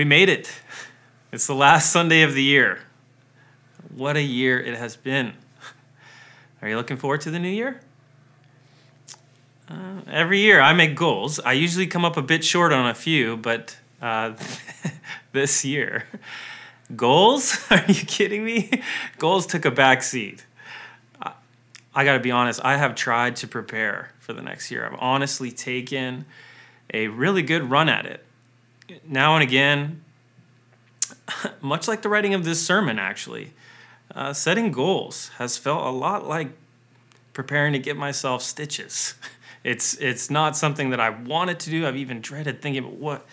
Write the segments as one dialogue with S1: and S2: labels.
S1: we made it. It's the last Sunday of the year. What a year it has been. Are you looking forward to the new year? Uh, every year I make goals. I usually come up a bit short on a few, but uh, this year, goals? Are you kidding me? Goals took a back seat. I, I got to be honest, I have tried to prepare for the next year. I've honestly taken a really good run at it. Now and again, much like the writing of this sermon, actually, uh, setting goals has felt a lot like preparing to get myself stitches. It's it's not something that I wanted to do. I've even dreaded thinking about what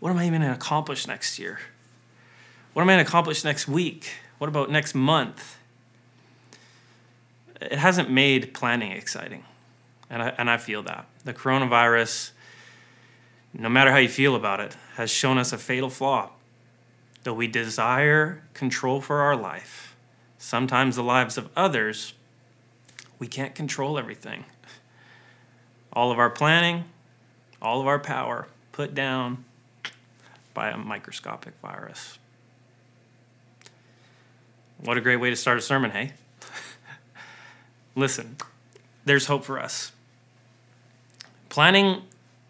S1: what am I even going to accomplish next year? What am I going to accomplish next week? What about next month? It hasn't made planning exciting. And I, and I feel that. The coronavirus, no matter how you feel about it, has shown us a fatal flaw. Though we desire control for our life, sometimes the lives of others, we can't control everything. All of our planning, all of our power put down by a microscopic virus. What a great way to start a sermon, hey? Listen, there's hope for us. Planning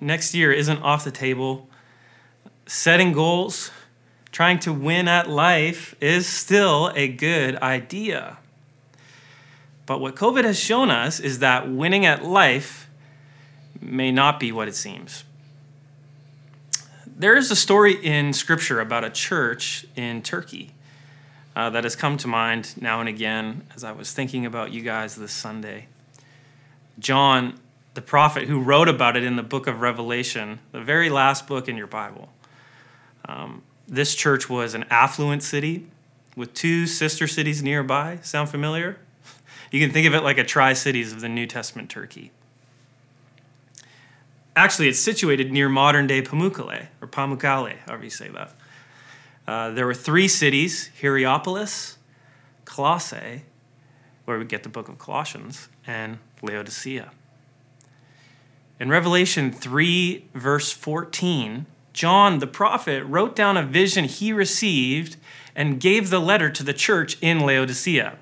S1: next year isn't off the table. Setting goals, trying to win at life is still a good idea. But what COVID has shown us is that winning at life may not be what it seems. There is a story in Scripture about a church in Turkey uh, that has come to mind now and again as I was thinking about you guys this Sunday. John, the prophet who wrote about it in the book of Revelation, the very last book in your Bible. Um, this church was an affluent city with two sister cities nearby. Sound familiar? You can think of it like a tri cities of the New Testament Turkey. Actually, it's situated near modern day Pamukkale, or Pamukkale, however you say that. Uh, there were three cities Hierapolis, Colossae, where we get the book of Colossians, and Laodicea. In Revelation 3, verse 14, John the prophet wrote down a vision he received and gave the letter to the church in Laodicea.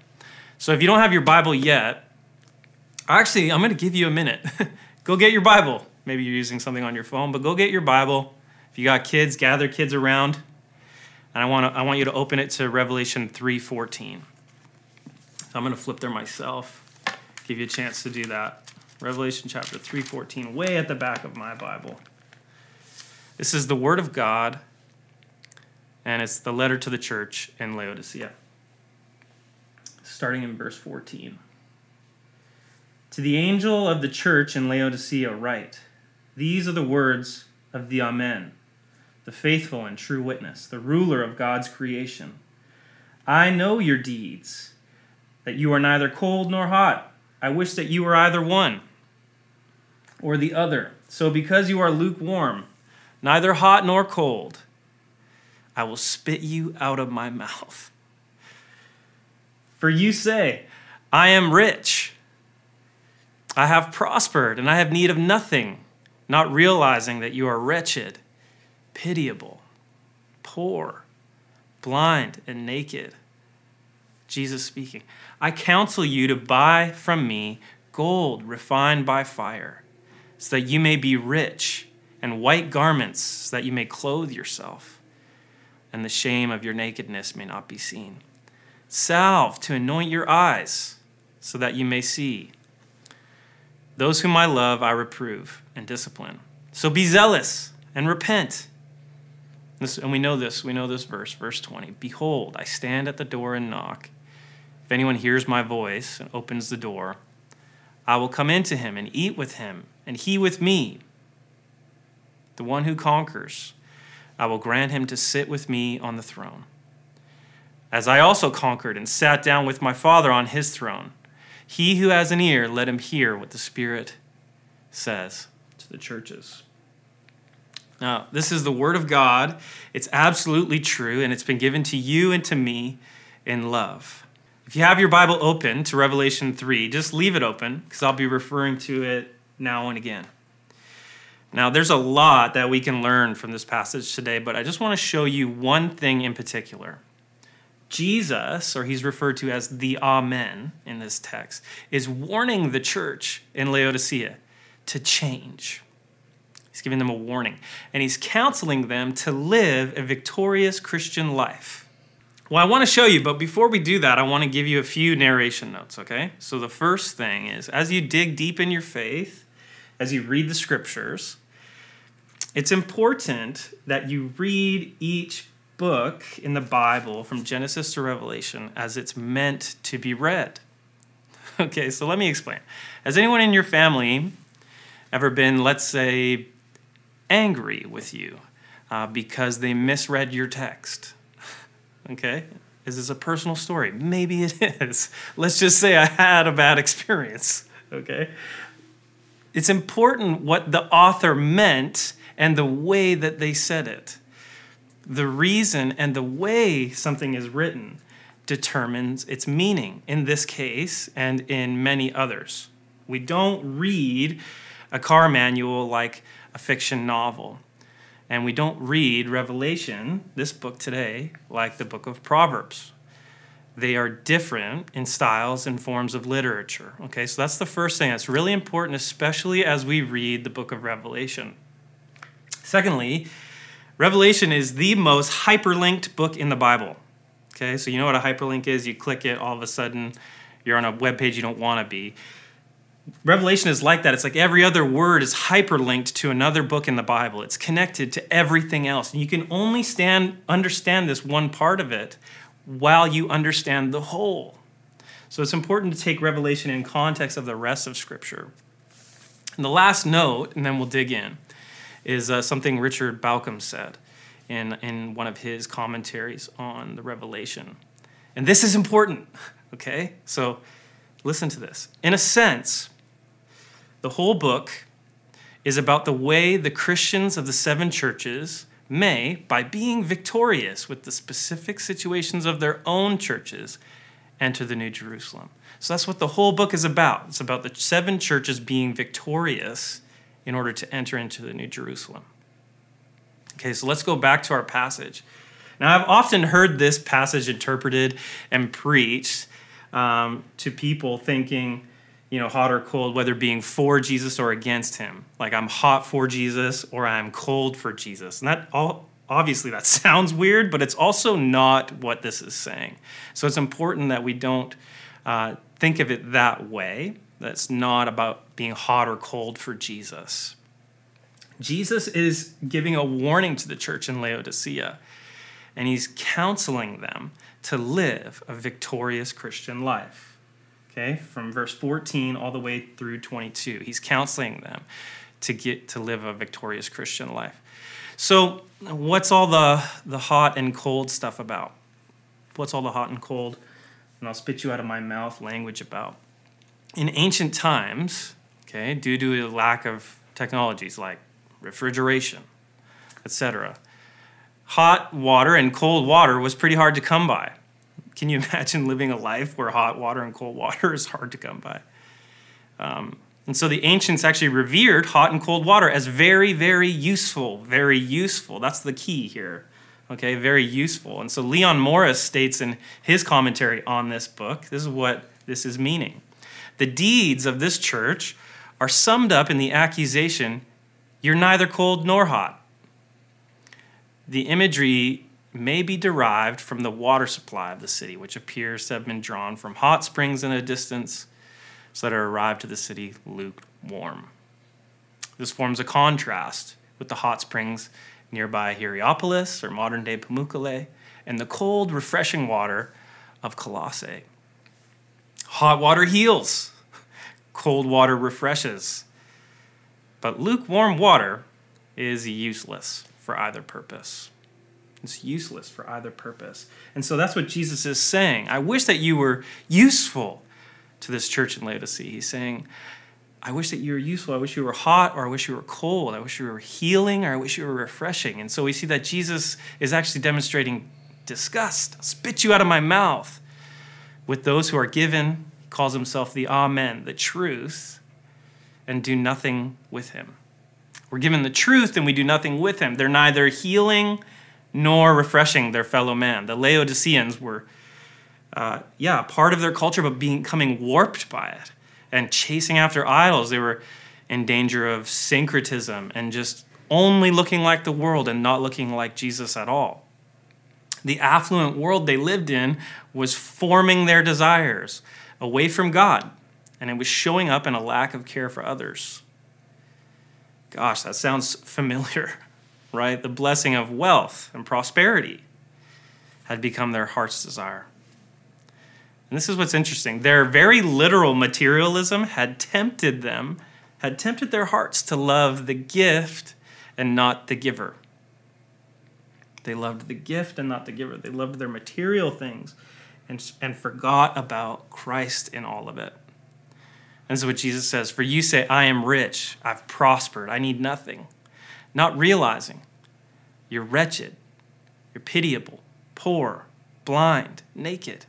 S1: So if you don't have your Bible yet, actually, I'm going to give you a minute. Go get your Bible. Maybe you're using something on your phone, but go get your Bible. If you got kids, gather kids around. And I want, to, I want you to open it to Revelation 3.14. So I'm going to flip there myself, give you a chance to do that. Revelation chapter 3.14, way at the back of my Bible. This is the Word of God, and it's the letter to the church in Laodicea. Starting in verse 14. To the angel of the church in Laodicea, write These are the words of the Amen, the faithful and true witness, the ruler of God's creation. I know your deeds, that you are neither cold nor hot. I wish that you were either one or the other. So because you are lukewarm, neither hot nor cold, I will spit you out of my mouth. For you say, I am rich I have prospered and I have need of nothing, not realizing that you are wretched, pitiable, poor, blind, and naked. Jesus speaking, I counsel you to buy from me gold refined by fire, so that you may be rich, and white garments, so that you may clothe yourself, and the shame of your nakedness may not be seen. Salve to anoint your eyes, so that you may see. Those whom I love, I reprove and discipline. So be zealous and repent. This, and we know this. We know this verse, verse 20. Behold, I stand at the door and knock. If anyone hears my voice and opens the door, I will come into him and eat with him, and he with me. The one who conquers, I will grant him to sit with me on the throne. As I also conquered and sat down with my Father on his throne. He who has an ear, let him hear what the Spirit says to the churches. Now, this is the Word of God. It's absolutely true, and it's been given to you and to me in love. If you have your Bible open to Revelation 3, just leave it open because I'll be referring to it now and again. Now, there's a lot that we can learn from this passage today, but I just want to show you one thing in particular. Jesus, or he's referred to as the Amen in this text, is warning the church in Laodicea to change. He's giving them a warning, and he's counseling them to live a victorious Christian life. Well, I want to show you, but before we do that, I want to give you a few narration notes, okay? So the first thing is as you dig deep in your faith, as you read the scriptures, it's important that you read each book in the Bible from Genesis to Revelation as it's meant to be read. Okay, so let me explain. Has anyone in your family ever been, let's say, angry with you uh, because they misread your text? okay, is this a personal story? Maybe it is. Let's just say I had a bad experience. Okay, it's important what the author meant and the way that they said it. The reason and the way something is written determines its meaning in this case and in many others. We don't read a car manual like a fiction novel. And we don't read Revelation, this book today, like the book of Proverbs. They are different in styles and forms of literature. Okay, so that's the first thing that's really important, especially as we read the book of Revelation. Secondly, Revelation is the most hyperlinked book in the Bible. Okay, so you know what a hyperlink is? You click it, all of a sudden you're on a web page you don't want to be. Revelation is like that. It's like every other word is hyperlinked to another book in the Bible. It's connected to everything else. And you can only stand understand this one part of it while you understand the whole. So it's important to take Revelation in context of the rest of Scripture. And the last note, and then we'll dig in, is uh, something Richard Bauckham said in, in one of his commentaries on the Revelation. And this is important, okay? So listen to this. In a sense, the whole book is about the way the Christians of the seven churches may, by being victorious with the specific situations of their own churches, enter the New Jerusalem. So that's what the whole book is about. It's about the seven churches being victorious in order to enter into the New Jerusalem. Okay, so let's go back to our passage. Now, I've often heard this passage interpreted and preached um, to people thinking, you know, hot or cold, whether being for Jesus or against him. Like I'm hot for Jesus or I'm cold for Jesus. And that all obviously that sounds weird, but it's also not what this is saying. So it's important that we don't uh, think of it that way. That's not about being hot or cold for Jesus. Jesus is giving a warning to the church in Laodicea, and he's counseling them to live a victorious Christian life okay, from verse 14 all the way through 22. He's counseling them to get to live a victorious Christian life. So, what's all the, the hot and cold stuff about? What's all the hot and cold, and I'll spit you out of my mouth language about? In ancient times, okay, due to a lack of technologies like refrigeration, etc., hot water and cold water was pretty hard to come by. Can you imagine living a life where hot water and cold water is hard to come by? Um, and so the ancients actually revered hot and cold water as very, very useful, very useful. That's the key here. Okay, very useful. And so Leon Morris states in his commentary on this book this is what this is meaning. The deeds of this church are summed up in the accusation you're neither cold nor hot. The imagery may be derived from the water supply of the city, which appears to have been drawn from hot springs in a distance, so that it arrived to the city lukewarm. This forms a contrast with the hot springs nearby Hierapolis or modern day Pamukkale and the cold, refreshing water of Colossae. Hot water heals, cold water refreshes, but lukewarm water is useless for either purpose. It's useless for either purpose. And so that's what Jesus is saying. I wish that you were useful to this church in Laodicea. He's saying, I wish that you were useful. I wish you were hot, or I wish you were cold. I wish you were healing, or I wish you were refreshing. And so we see that Jesus is actually demonstrating disgust. i spit you out of my mouth. With those who are given, he calls himself the Amen, the truth, and do nothing with him. We're given the truth and we do nothing with him. They're neither healing nor refreshing their fellow man. The Laodiceans were, uh, yeah, part of their culture, but becoming warped by it and chasing after idols. They were in danger of syncretism and just only looking like the world and not looking like Jesus at all. The affluent world they lived in was forming their desires away from God, and it was showing up in a lack of care for others. Gosh, that sounds familiar, right? The blessing of wealth and prosperity had become their heart's desire. And this is what's interesting. Their very literal materialism had tempted them, had tempted their hearts to love the gift and not the giver. They loved the gift and not the giver. They loved their material things and, and forgot about Christ in all of it. And is what Jesus says For you say, I am rich, I've prospered, I need nothing. Not realizing you're wretched, you're pitiable, poor, blind, naked.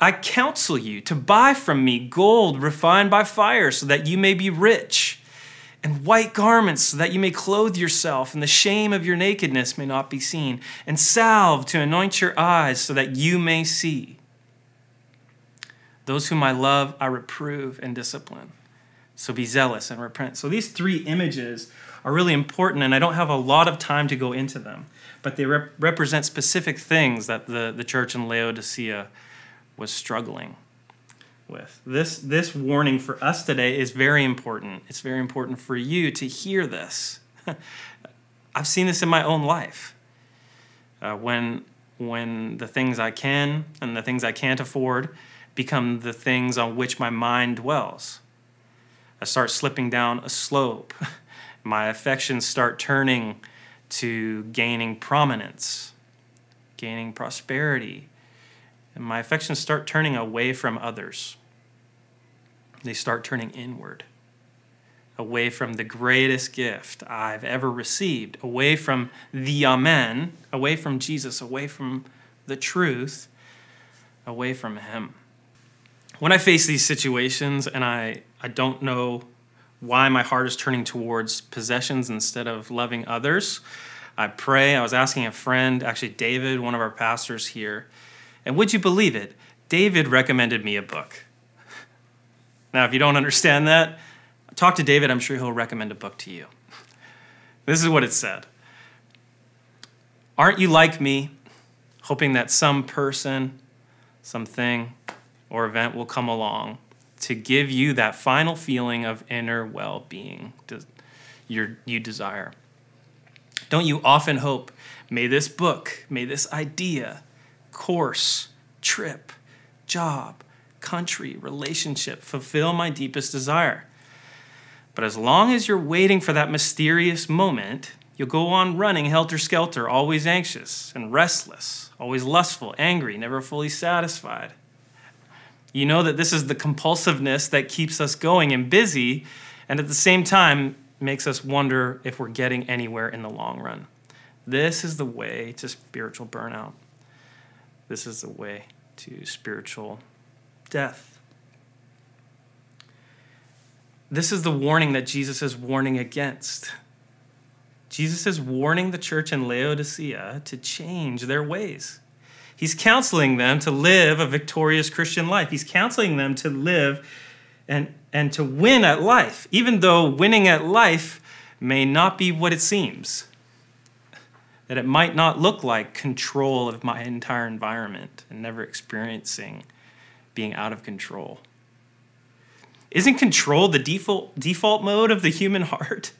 S1: I counsel you to buy from me gold refined by fire so that you may be rich, and white garments so that you may clothe yourself, and the shame of your nakedness may not be seen, and salve to anoint your eyes so that you may see. Those whom I love, I reprove and discipline. So be zealous and repent. So these three images are really important, and I don't have a lot of time to go into them, but they rep- represent specific things that the, the church in Laodicea was struggling with. This, this warning for us today is very important. It's very important for you to hear this. I've seen this in my own life. Uh, when, when the things I can and the things I can't afford become the things on which my mind dwells. I start slipping down a slope. My affections start turning to gaining prominence, gaining prosperity. And my affections start turning away from others. They start turning inward, away from the greatest gift I've ever received, away from the Amen, away from Jesus, away from the truth, away from Him when I face these situations and I, I don't know why my heart is turning towards possessions instead of loving others, I pray. I was asking a friend, actually, David, one of our pastors here, and would you believe it? David recommended me a book. Now, if you don't understand that, talk to David. I'm sure he'll recommend a book to you. This is what it said Aren't you like me, hoping that some person, something, or event will come along to give you that final feeling of inner well being you desire. Don't you often hope, may this book, may this idea, course, trip, job, country, relationship fulfill my deepest desire? But as long as you're waiting for that mysterious moment, you'll go on running helter skelter, always anxious and restless, always lustful, angry, never fully satisfied. You know that this is the compulsiveness that keeps us going and busy, and at the same time makes us wonder if we're getting anywhere in the long run. This is the way to spiritual burnout. This is the way to spiritual death. This is the warning that Jesus is warning against. Jesus is warning the church in Laodicea to change their ways. He's counseling them to live a victorious Christian life. He's counseling them to live and, and to win at life, even though winning at life may not be what it seems. That it might not look like control of my entire environment and never experiencing being out of control. Isn't control the default, default mode of the human heart?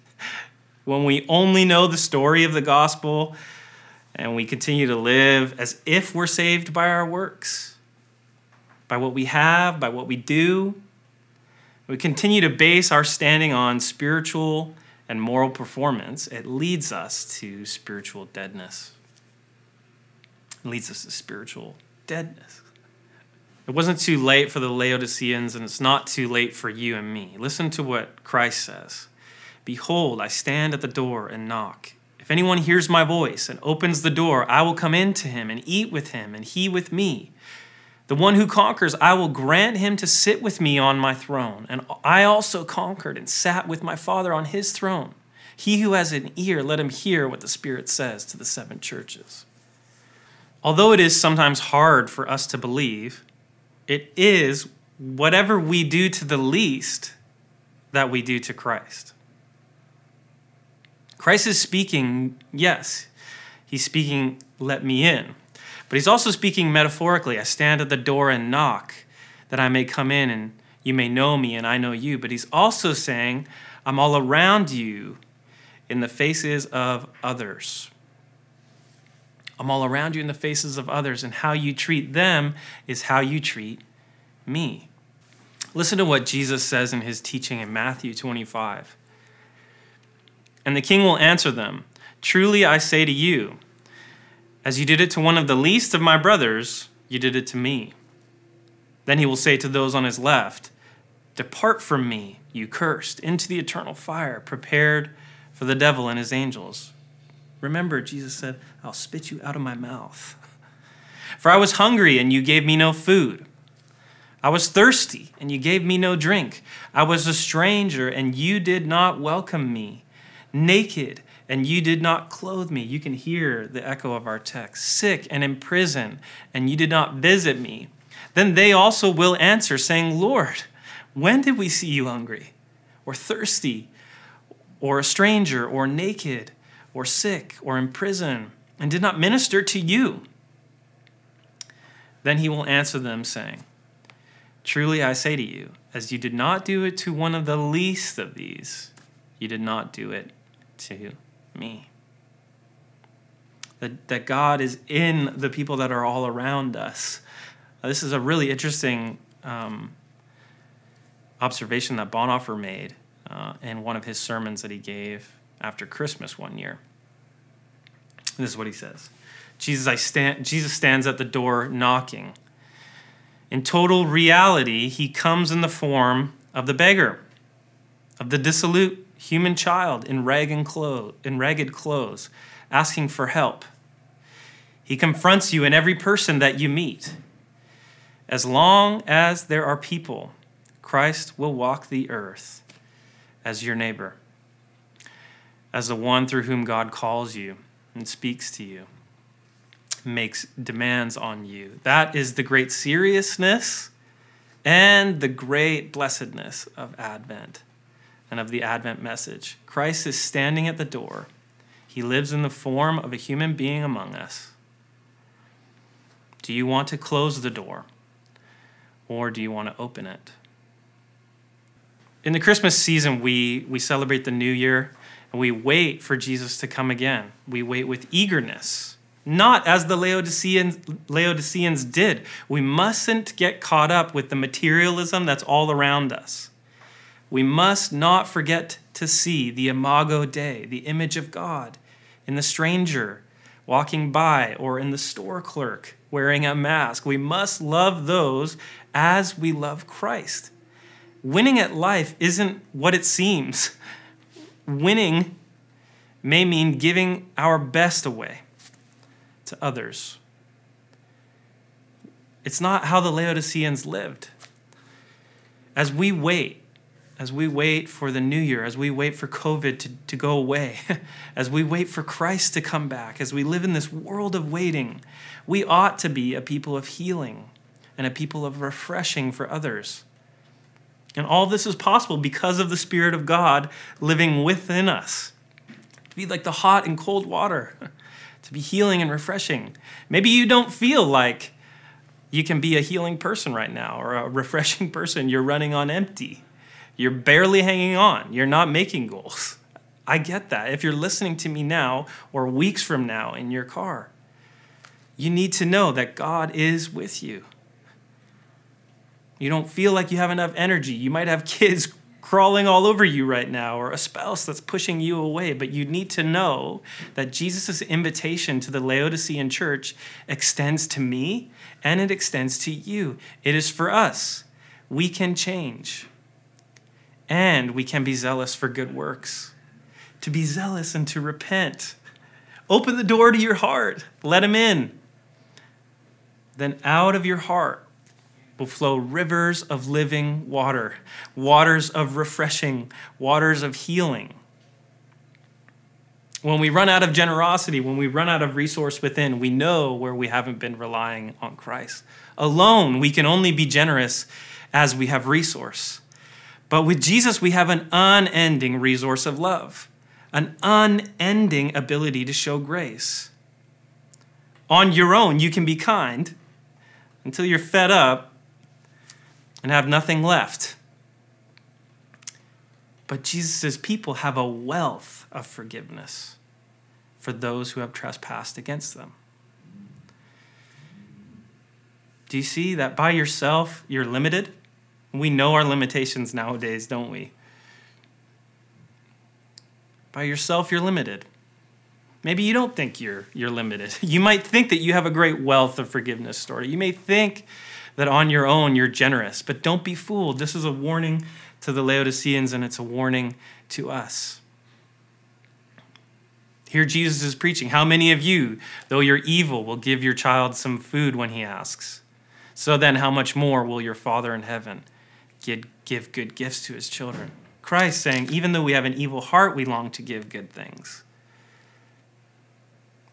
S1: when we only know the story of the gospel and we continue to live as if we're saved by our works, by what we have, by what we do. We continue to base our standing on spiritual and moral performance. It leads us to spiritual deadness. It leads us to spiritual deadness. It wasn't too late for the Laodiceans, and it's not too late for you and me. Listen to what Christ says Behold, I stand at the door and knock. If anyone hears my voice and opens the door, I will come in to him and eat with him, and he with me. The one who conquers, I will grant him to sit with me on my throne. And I also conquered and sat with my Father on his throne. He who has an ear, let him hear what the Spirit says to the seven churches. Although it is sometimes hard for us to believe, it is whatever we do to the least that we do to Christ. Christ is speaking, yes, he's speaking, let me in. But he's also speaking metaphorically. I stand at the door and knock that I may come in and you may know me and I know you. But he's also saying, I'm all around you in the faces of others. I'm all around you in the faces of others, and how you treat them is how you treat me. Listen to what Jesus says in his teaching in Matthew 25. And the king will answer them Truly I say to you, as you did it to one of the least of my brothers, you did it to me. Then he will say to those on his left, Depart from me, you cursed, into the eternal fire, prepared for the devil and his angels. Remember, Jesus said, I'll spit you out of my mouth. For I was hungry, and you gave me no food. I was thirsty, and you gave me no drink. I was a stranger, and you did not welcome me. Naked, and you did not clothe me. You can hear the echo of our text. Sick and in prison, and you did not visit me. Then they also will answer, saying, Lord, when did we see you hungry, or thirsty, or a stranger, or naked, or sick, or in prison, and did not minister to you? Then he will answer them, saying, Truly I say to you, as you did not do it to one of the least of these, you did not do it to me. That, that God is in the people that are all around us. Uh, this is a really interesting um, observation that Bonhoeffer made uh, in one of his sermons that he gave after Christmas one year. This is what he says Jesus, I stand, Jesus stands at the door knocking. In total reality, he comes in the form of the beggar, of the dissolute human child in, ragged clothes, in ragged clothes, asking for help. He confronts you in every person that you meet. As long as there are people, Christ will walk the earth as your neighbor, as the one through whom God calls you and speaks to you makes demands on you. That is the great seriousness and the great blessedness of Advent and of the Advent message. Christ is standing at the door. He lives in the form of a human being among us. Do you want to close the door or do you want to open it? In the Christmas season, we, we celebrate the new year and we wait for Jesus to come again. We wait with eagerness not as the Laodiceans, Laodiceans did. We mustn't get caught up with the materialism that's all around us. We must not forget to see the imago Dei, the image of God, in the stranger walking by or in the store clerk wearing a mask. We must love those as we love Christ. Winning at life isn't what it seems. Winning may mean giving our best away to others. It's not how the Laodiceans lived. As we wait, as we wait for the new year, as we wait for COVID to, to go away, as we wait for Christ to come back, as we live in this world of waiting, we ought to be a people of healing and a people of refreshing for others. And all this is possible because of the Spirit of God living within us. To be like the hot and cold water. to be healing and refreshing. Maybe you don't feel like you can be a healing person right now or a refreshing person. You're running on empty. You're barely hanging on. You're not making goals. I get that. If you're listening to me now or weeks from now in your car, you need to know that God is with you. You don't feel like you have enough energy. You might have kids crawling all over you right now or a spouse that's pushing you away. But you need to know that Jesus' invitation to the Laodicean church extends to me and it extends to you. It is for us. We can change and we can be zealous for good works. To be zealous and to repent. Open the door to your heart, let him in. Then out of your heart will flow rivers of living water, waters of refreshing, waters of healing.
S2: When we run out of generosity, when we run out of resource within, we know where we haven't been relying on Christ. Alone, we can only be generous as we have resource. But with Jesus, we have an unending resource of love, an unending ability to show grace. On your own, you can be kind until you're fed up and have nothing left. But Jesus' people have a wealth of forgiveness for those who have trespassed against them. Do you see that by yourself you're limited? We know our limitations nowadays, don't we? By yourself you're limited. Maybe you don't think you're, you're limited. You might think that you have a great wealth of forgiveness story. You may think that on your own you're generous, but don't be fooled. This is a warning to the Laodiceans and it's a warning to us. Here Jesus is preaching. How many of you, though you're evil, will give your child some food when he asks? So then, how much more will your Father in heaven give good gifts to his children? Christ saying, even though we have an evil heart, we long to give good things.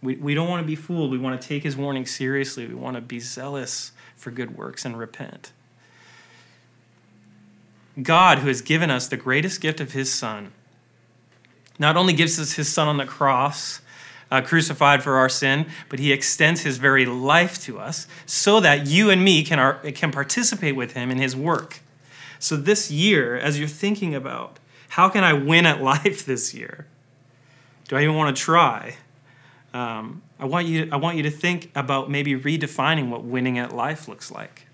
S2: We, we don't want to be fooled. We want to take his warning seriously. We want to be zealous for good works and repent. God, who has given us the greatest gift of his Son, not only gives us his Son on the cross, uh, crucified for our sin, but he extends his very life to us so that you and me can, can participate with him in his work. So, this year, as you're thinking about how can I win at life this year? Do I even want to try? Um, I, want you, I want you to think about maybe redefining what winning at life looks like.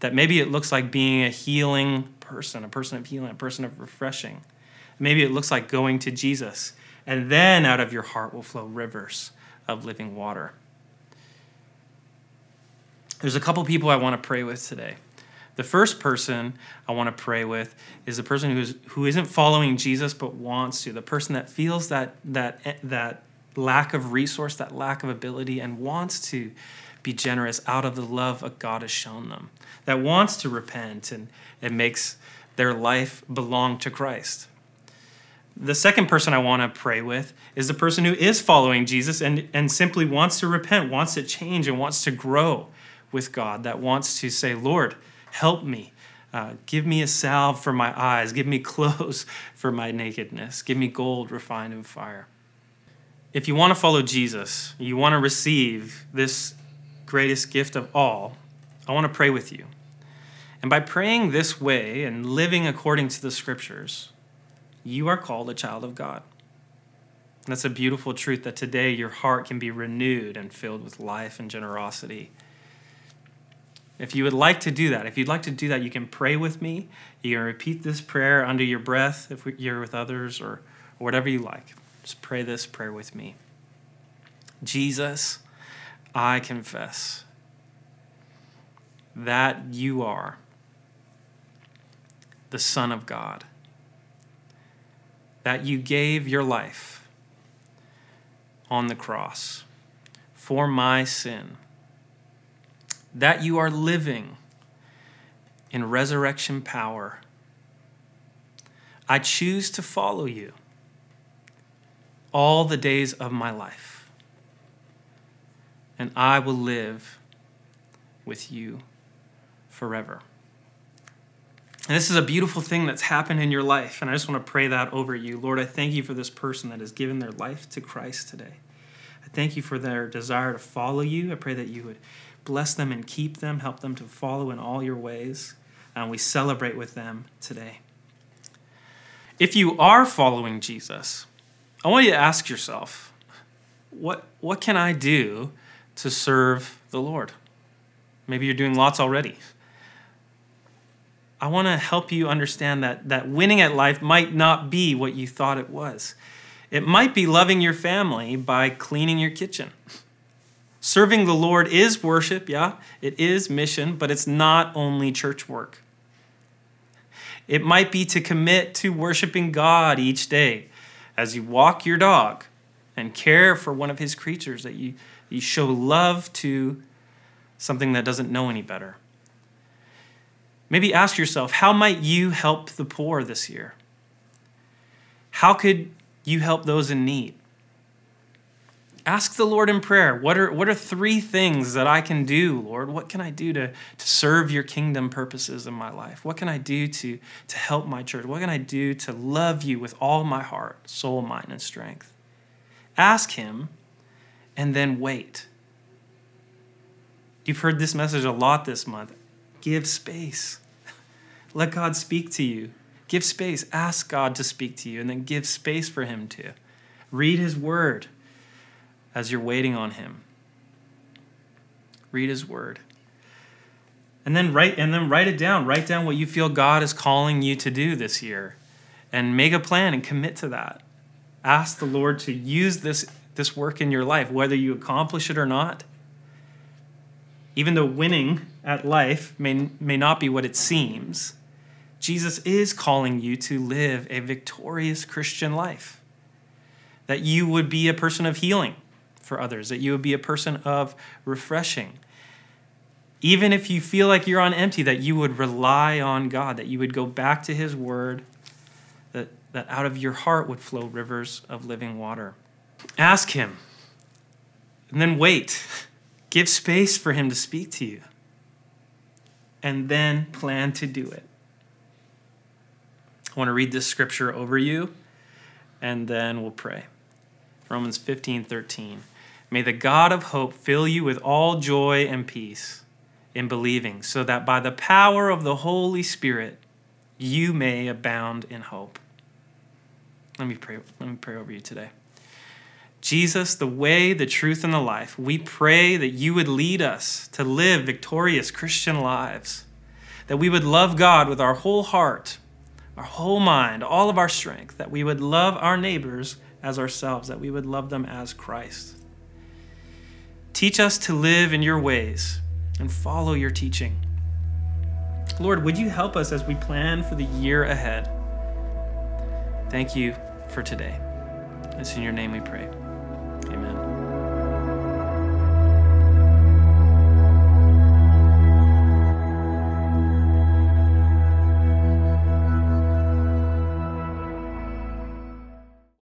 S2: That maybe it looks like being a healing person, a person of healing, a person of refreshing. Maybe it looks like going to Jesus, and then out of your heart will flow rivers of living water. There's a couple people I want to pray with today. The first person I want to pray with is the person who's who isn't following Jesus but wants to. The person that feels that that that lack of resource, that lack of ability, and wants to be generous out of the love that God has shown them, that wants to repent and, and makes their life belong to Christ. The second person I want to pray with is the person who is following Jesus and, and simply wants to repent, wants to change, and wants to grow with God, that wants to say, Lord, help me. Uh, give me a salve for my eyes. Give me clothes for my nakedness. Give me gold refined in fire if you want to follow Jesus, you want to receive this greatest gift of all, I want to pray with you. And by praying this way and living according to the scriptures, you are called a child of God. And that's a beautiful truth that today your heart can be renewed and filled with life and generosity. If you would like to do that, if you'd like to do that, you can pray with me. You can repeat this prayer under your breath if you're with others or, whatever you like. Just pray this prayer with me. Jesus, I confess that you are the Son of God, that you gave your life on the cross for my sin, that you are living in resurrection power. I choose to follow you all the days of my life, and I will live with you forever. And this is a beautiful thing that's happened in your life, and I just want to pray that over you. Lord, I thank you for this person that has given their life to Christ today. I thank you for their desire to follow you. I pray that you would bless them and keep them, help them to follow in all your ways, and we celebrate with them today. If you are following Jesus, I want you to ask yourself, what, what can I do to serve the Lord? Maybe you're doing lots already. I want to help you understand that, that winning at life might not be what you thought it was. It might be loving your family by cleaning your kitchen. Serving the Lord is worship, yeah, it is mission, but it's not only church work. It might be to commit to worshiping God each day as you walk your dog and care for one of his creatures, that you, you show love to something that doesn't know any better. Maybe ask yourself, how might you help the poor this year? How could you help those in need? Ask the Lord in prayer. What are, what are three things that I can do, Lord? What can I do to, to serve your kingdom purposes in my life? What can I do to, to help my church? What can I do to love you with all my heart, soul, mind, and strength? Ask Him and then wait. You've heard this message a lot this month. Give space. Let God speak to you. Give space. Ask God to speak to you, and then give space for Him to. Read His Word as you're waiting on Him. Read His Word. And then write and then write it down. Write down what you feel God is calling you to do this year. And make a plan and commit to that. Ask the Lord to use this, this work in your life, whether you accomplish it or not. Even though winning at life may, may not be what it seems, Jesus is calling you to live a victorious Christian life. That you would be a person of healing for others, that you would be a person of refreshing. Even if you feel like you're on empty, that you would rely on God, that you would go back to His Word, that, that out of your heart would flow rivers of living water. Ask Him, and then wait. Give space for Him to speak to you, and then plan to do it. I want to read this scripture over you, and then we'll pray. Romans 15 13. May the God of hope fill you with all joy and peace in believing, so that by the power of the Holy Spirit you may abound in hope. Let me pray, let me pray over you today. Jesus, the way, the truth, and the life, we pray that you would lead us to live victorious Christian lives, that we would love God with our whole heart, our whole mind, all of our strength, that we would love our neighbors as ourselves, that we would love them as Christ. Teach us to live in your ways and follow your teaching. Lord, would you help us as we plan for the year ahead? Thank you for today. It's in your name we pray.